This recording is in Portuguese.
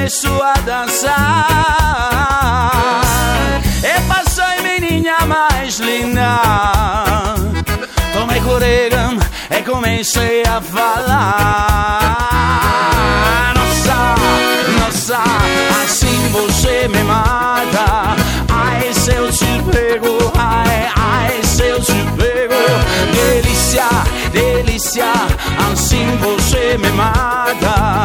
começou a dançar. E passou a menina mais linda. Tomei corega e comecei a falar. Nossa, nossa, assim você me mata. Ai, se eu te pego, ai, ai, se eu te pego Delícia, delícia, assim você me mata